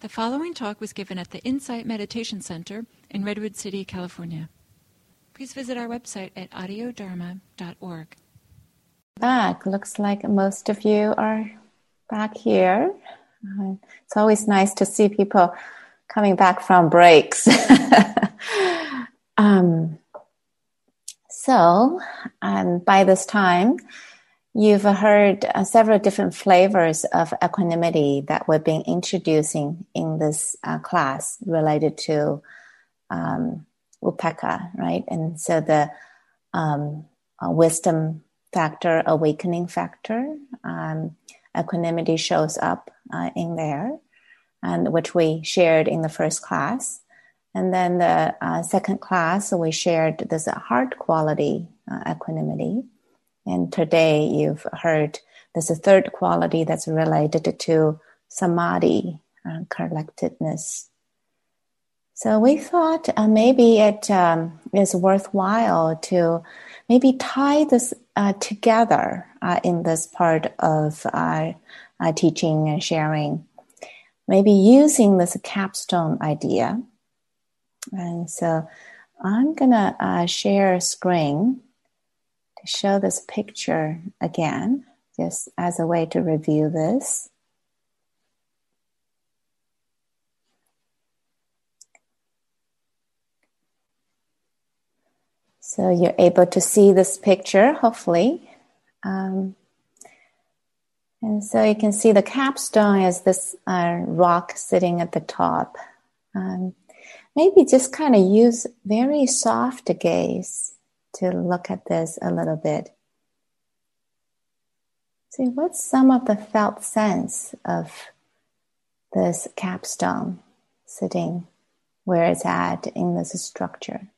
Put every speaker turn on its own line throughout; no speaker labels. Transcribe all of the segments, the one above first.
The following talk was given at the Insight Meditation Center in Redwood City, California. Please visit our website at audiodharma.org.
Back. Looks like most of you are back here. Uh, it's always nice to see people coming back from breaks. um, so, um, by this time, You've heard uh, several different flavors of equanimity that we've been introducing in this uh, class related to um, upekkha, right? And so the um, uh, wisdom factor, awakening factor, um, equanimity shows up uh, in there, and which we shared in the first class. And then the uh, second class, we shared this heart quality uh, equanimity. And today you've heard there's a third quality that's related to samadhi, uh, collectedness. So we thought uh, maybe it um, is worthwhile to maybe tie this uh, together uh, in this part of our uh, teaching and sharing. Maybe using this capstone idea. And so I'm going to uh, share a screen to show this picture again, just as a way to review this. So you're able to see this picture, hopefully. Um, and so you can see the capstone is this uh, rock sitting at the top. Um, maybe just kind of use very soft gaze to look at this a little bit. See, what's some of the felt sense of this capstone sitting where it's at in this structure?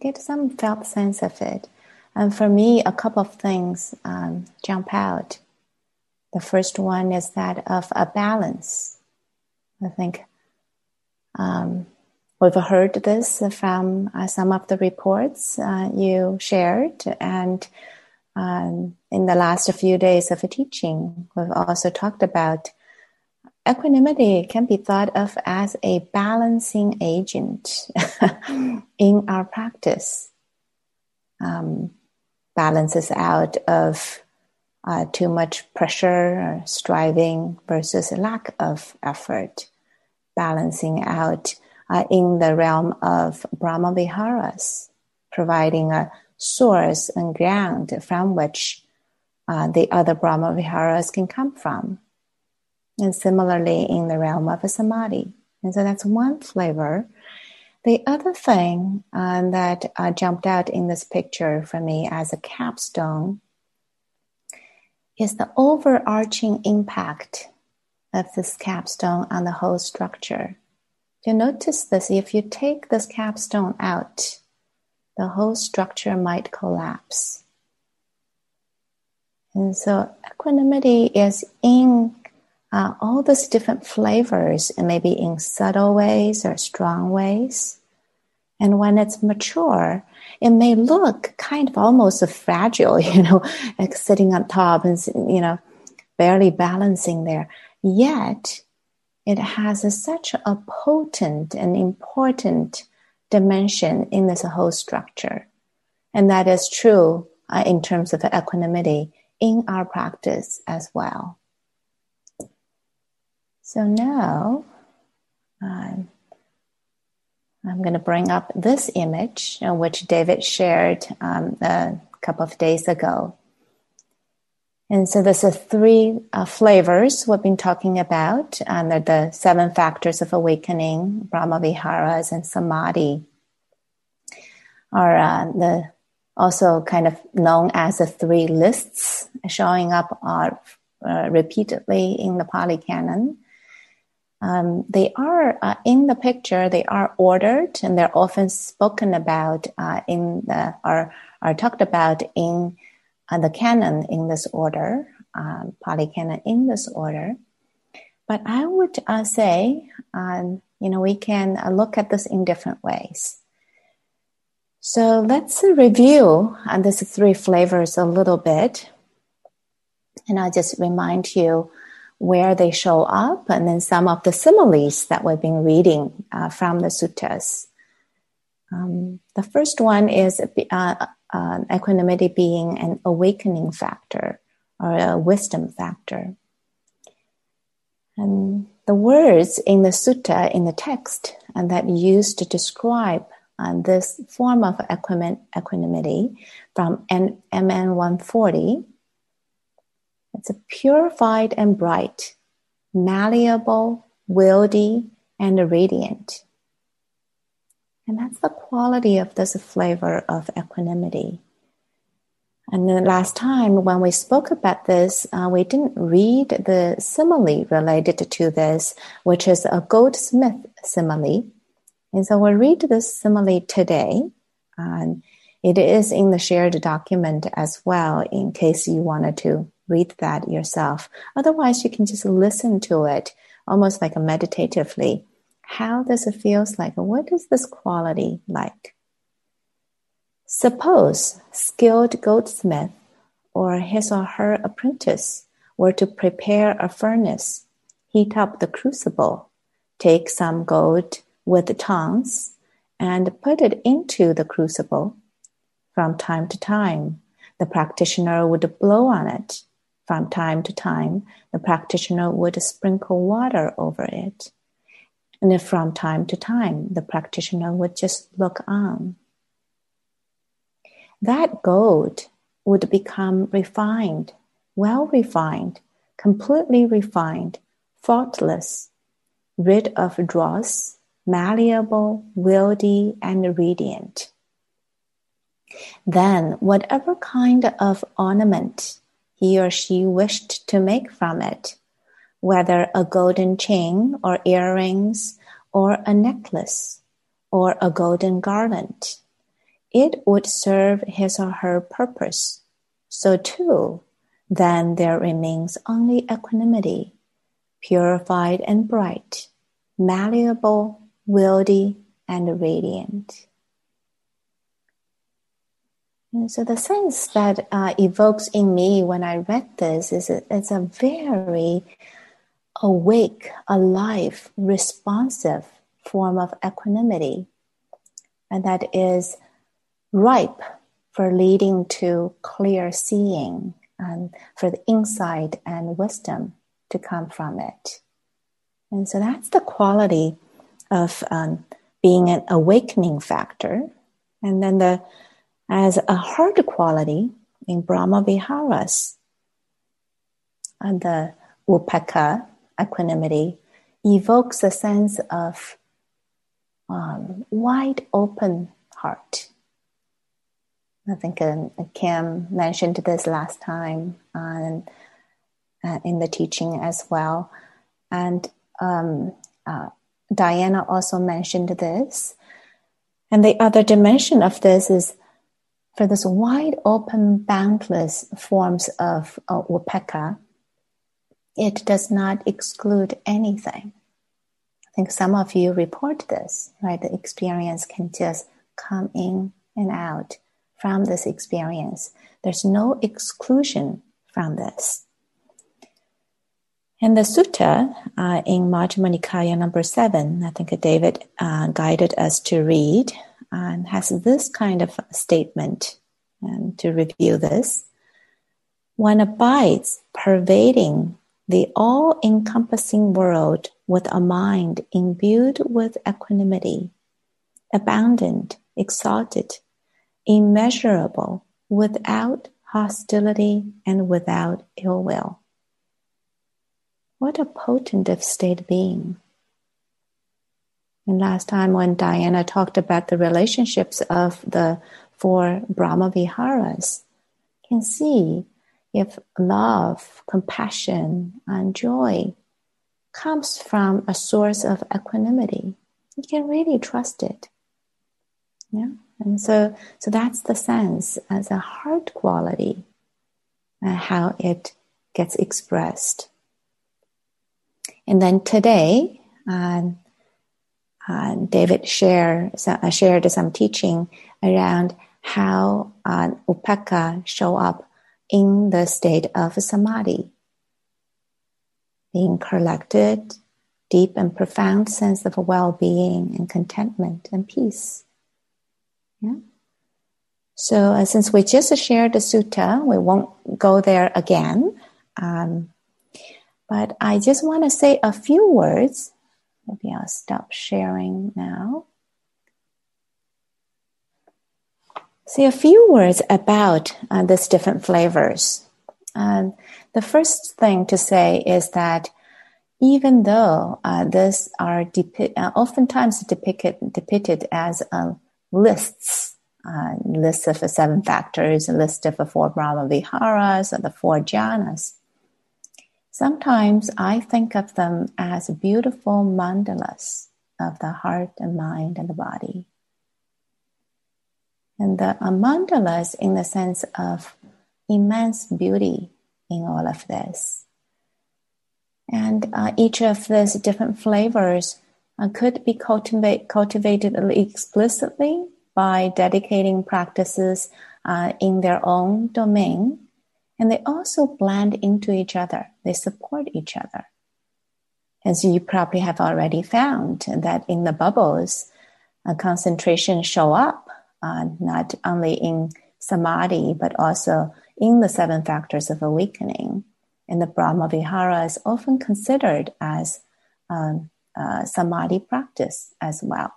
Get some felt sense of it. And for me, a couple of things um, jump out. The first one is that of a balance. I think um, We've heard this from uh, some of the reports uh, you shared, and um, in the last few days of teaching, we've also talked about equanimity can be thought of as a balancing agent in our practice. Um, balances out of uh, too much pressure or striving versus lack of effort, balancing out uh, in the realm of Brahma Viharas, providing a source and ground from which uh, the other Brahma Viharas can come from. And similarly in the realm of a Samadhi. And so that's one flavor. The other thing um, that uh, jumped out in this picture for me as a capstone is the overarching impact of this capstone on the whole structure you notice this, if you take this capstone out, the whole structure might collapse. And so equanimity is in uh, all those different flavors, and maybe in subtle ways or strong ways. And when it's mature, it may look kind of almost fragile, you know, like sitting on top and, you know, barely balancing there. Yet, it has a, such a potent and important dimension in this whole structure. And that is true uh, in terms of equanimity in our practice as well. So now um, I'm going to bring up this image, uh, which David shared um, a couple of days ago. And so there's a three uh, flavors we've been talking about, and they're the seven factors of awakening, Brahma Viharas, and Samadhi are uh, the also kind of known as the three lists, showing up uh, uh repeatedly in the Pali Canon. Um, they are uh, in the picture. They are ordered, and they're often spoken about uh, in the are are talked about in uh, the canon in this order, um, Pali Canon in this order. But I would uh, say, um, you know, we can uh, look at this in different ways. So let's review uh, these three flavors a little bit. And I'll just remind you where they show up, and then some of the similes that we've been reading uh, from the suttas. Um, the first one is uh, uh, equanimity being an awakening factor or a wisdom factor. And the words in the sutta, in the text, and that used to describe uh, this form of equanimity from MN 140 it's a purified and bright, malleable, wieldy, and radiant. And that's the quality of this flavor of equanimity. And the last time when we spoke about this, uh, we didn't read the simile related to this, which is a goldsmith simile. And so we'll read this simile today. And it is in the shared document as well, in case you wanted to read that yourself. Otherwise, you can just listen to it almost like meditatively. How does it feels like? What is this quality like? Suppose skilled goldsmith or his or her apprentice were to prepare a furnace, heat up the crucible, take some gold with the tongs, and put it into the crucible. From time to time, the practitioner would blow on it from time to time, the practitioner would sprinkle water over it. And if from time to time, the practitioner would just look on. That gold would become refined, well refined, completely refined, faultless, rid of dross, malleable, wieldy, and radiant. Then, whatever kind of ornament he or she wished to make from it, whether a golden chain or earrings or a necklace or a golden garland. It would serve his or her purpose. So too, then there remains only equanimity, purified and bright, malleable, wieldy, and radiant. And so the sense that uh, evokes in me when I read this is a, it's a very awake, alive, responsive form of equanimity, and that is ripe for leading to clear seeing and for the insight and wisdom to come from it. And so that's the quality of um, being an awakening factor. And then the as a hard quality in Brahma Viharas. And the upekkha, equanimity, evokes a sense of um, wide open heart. I think uh, Kim mentioned this last time uh, in the teaching as well. And um, uh, Diana also mentioned this. And the other dimension of this is for this wide open, boundless forms of uh, it does not exclude anything. I think some of you report this, right? The experience can just come in and out from this experience. There's no exclusion from this. And the sutta uh, in Majjhima Nikaya number seven, I think David uh, guided us to read, and has this kind of statement and to review this. One abides pervading the all encompassing world with a mind imbued with equanimity, abundant, exalted, immeasurable, without hostility and without ill will. What a potent state being. And last time when Diana talked about the relationships of the four Brahma Viharas, can see if love, compassion, and joy comes from a source of equanimity, you can really trust it. Yeah. And so, so that's the sense as a heart quality, uh, how it gets expressed. And then today, um, uh, David share, uh, shared some teaching around how uh, show up in the state of samadhi. being collected, deep and profound sense of well-being and contentment and peace. Yeah. So uh, since we just shared the sutta, we won't go there again. Um, but I just want to say a few words. Maybe I'll stop sharing now. Say a few words about uh, these different flavors. Um, the first thing to say is that even though uh, these are depi- uh, oftentimes depicted, depicted as uh, lists, uh, lists of the seven factors, a list of the four Brahma Viharas, or the four jhanas, sometimes I think of them as beautiful mandalas of the heart and mind and the body. And the uh, mandalas in the sense of immense beauty in all of this. And uh, each of these different flavors uh, could be cultivate, cultivated explicitly by dedicating practices uh, in their own domain. And they also blend into each other, they support each other. As you probably have already found that in the bubbles, concentration show up uh, not only in samadhi, but also in the seven factors of awakening. And the Brahma Vihara is often considered as um, a samadhi practice as well.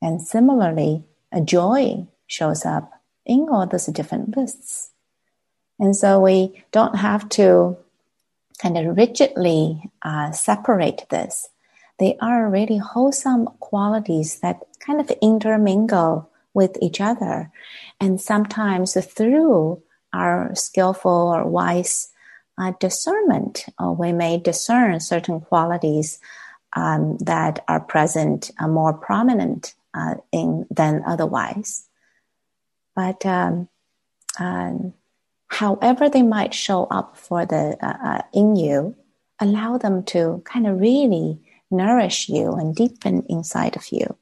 And similarly, a joy shows up in all those different lists. And so we don't have to kind of rigidly uh, separate this. They are really wholesome qualities that kind of intermingle with each other. And sometimes through our skillful or wise uh, discernment, uh, we may discern certain qualities um, that are present uh, more prominent uh, in than otherwise. But um, um, however they might show up for the uh, uh, in you, allow them to kind of really nourish you and deepen inside of you.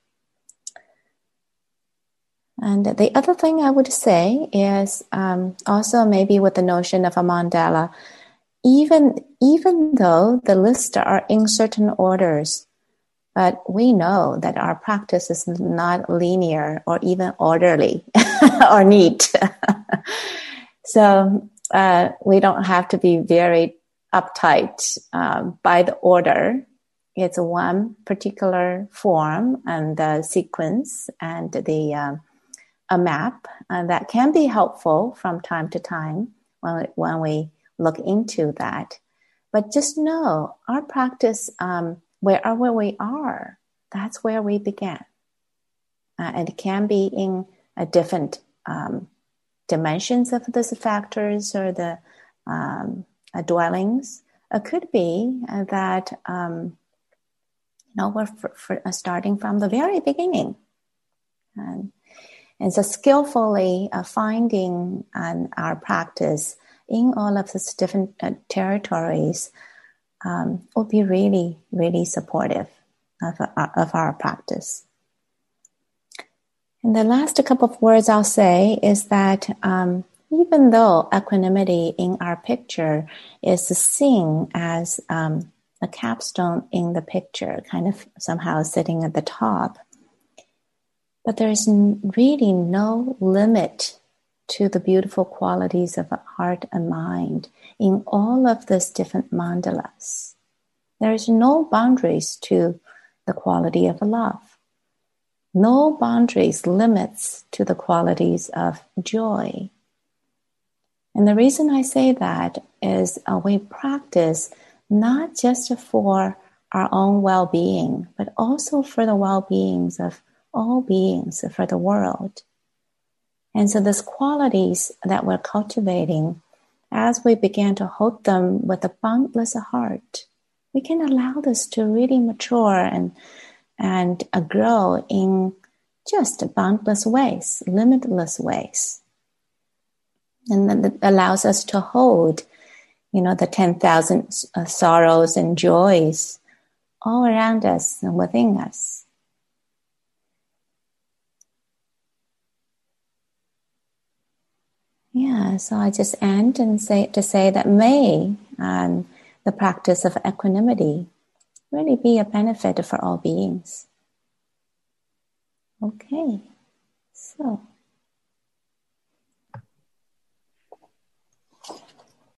And the other thing I would say is um, also maybe with the notion of a mandala, even even though the lists are in certain orders, but we know that our practice is not linear or even orderly or neat. so uh, we don't have to be very uptight um, by the order. It's one particular form and the sequence and the um, a map uh, that can be helpful from time to time when we, when we look into that. But just know our practice, um, where where we are, that's where we began. Uh, and it can be in a different um, dimensions of these factors or the um, uh, dwellings. It could be uh, that um, you know we're uh, starting from the very beginning. And and so skillfully uh, finding um, our practice in all of these different uh, territories um, will be really, really supportive of, uh, of our practice. And the last couple of words I'll say is that um, even though equanimity in our picture is seen as um, a capstone in the picture, kind of somehow sitting at the top, but there is really no limit to the beautiful qualities of heart and mind in all of these different mandalas. There is no boundaries to the quality of love, no boundaries, limits to the qualities of joy. And the reason I say that is uh, we practice not just for our own well being, but also for the well beings of all beings for the world. And so these qualities that we're cultivating, as we begin to hold them with a boundless heart, we can allow this to really mature and and uh, grow in just boundless ways, limitless ways. And that allows us to hold, you know, the 10,000 uh, sorrows and joys all around us and within us. Yeah, so I just end and say to say that may um, the practice of equanimity really be a benefit for all beings. Okay, so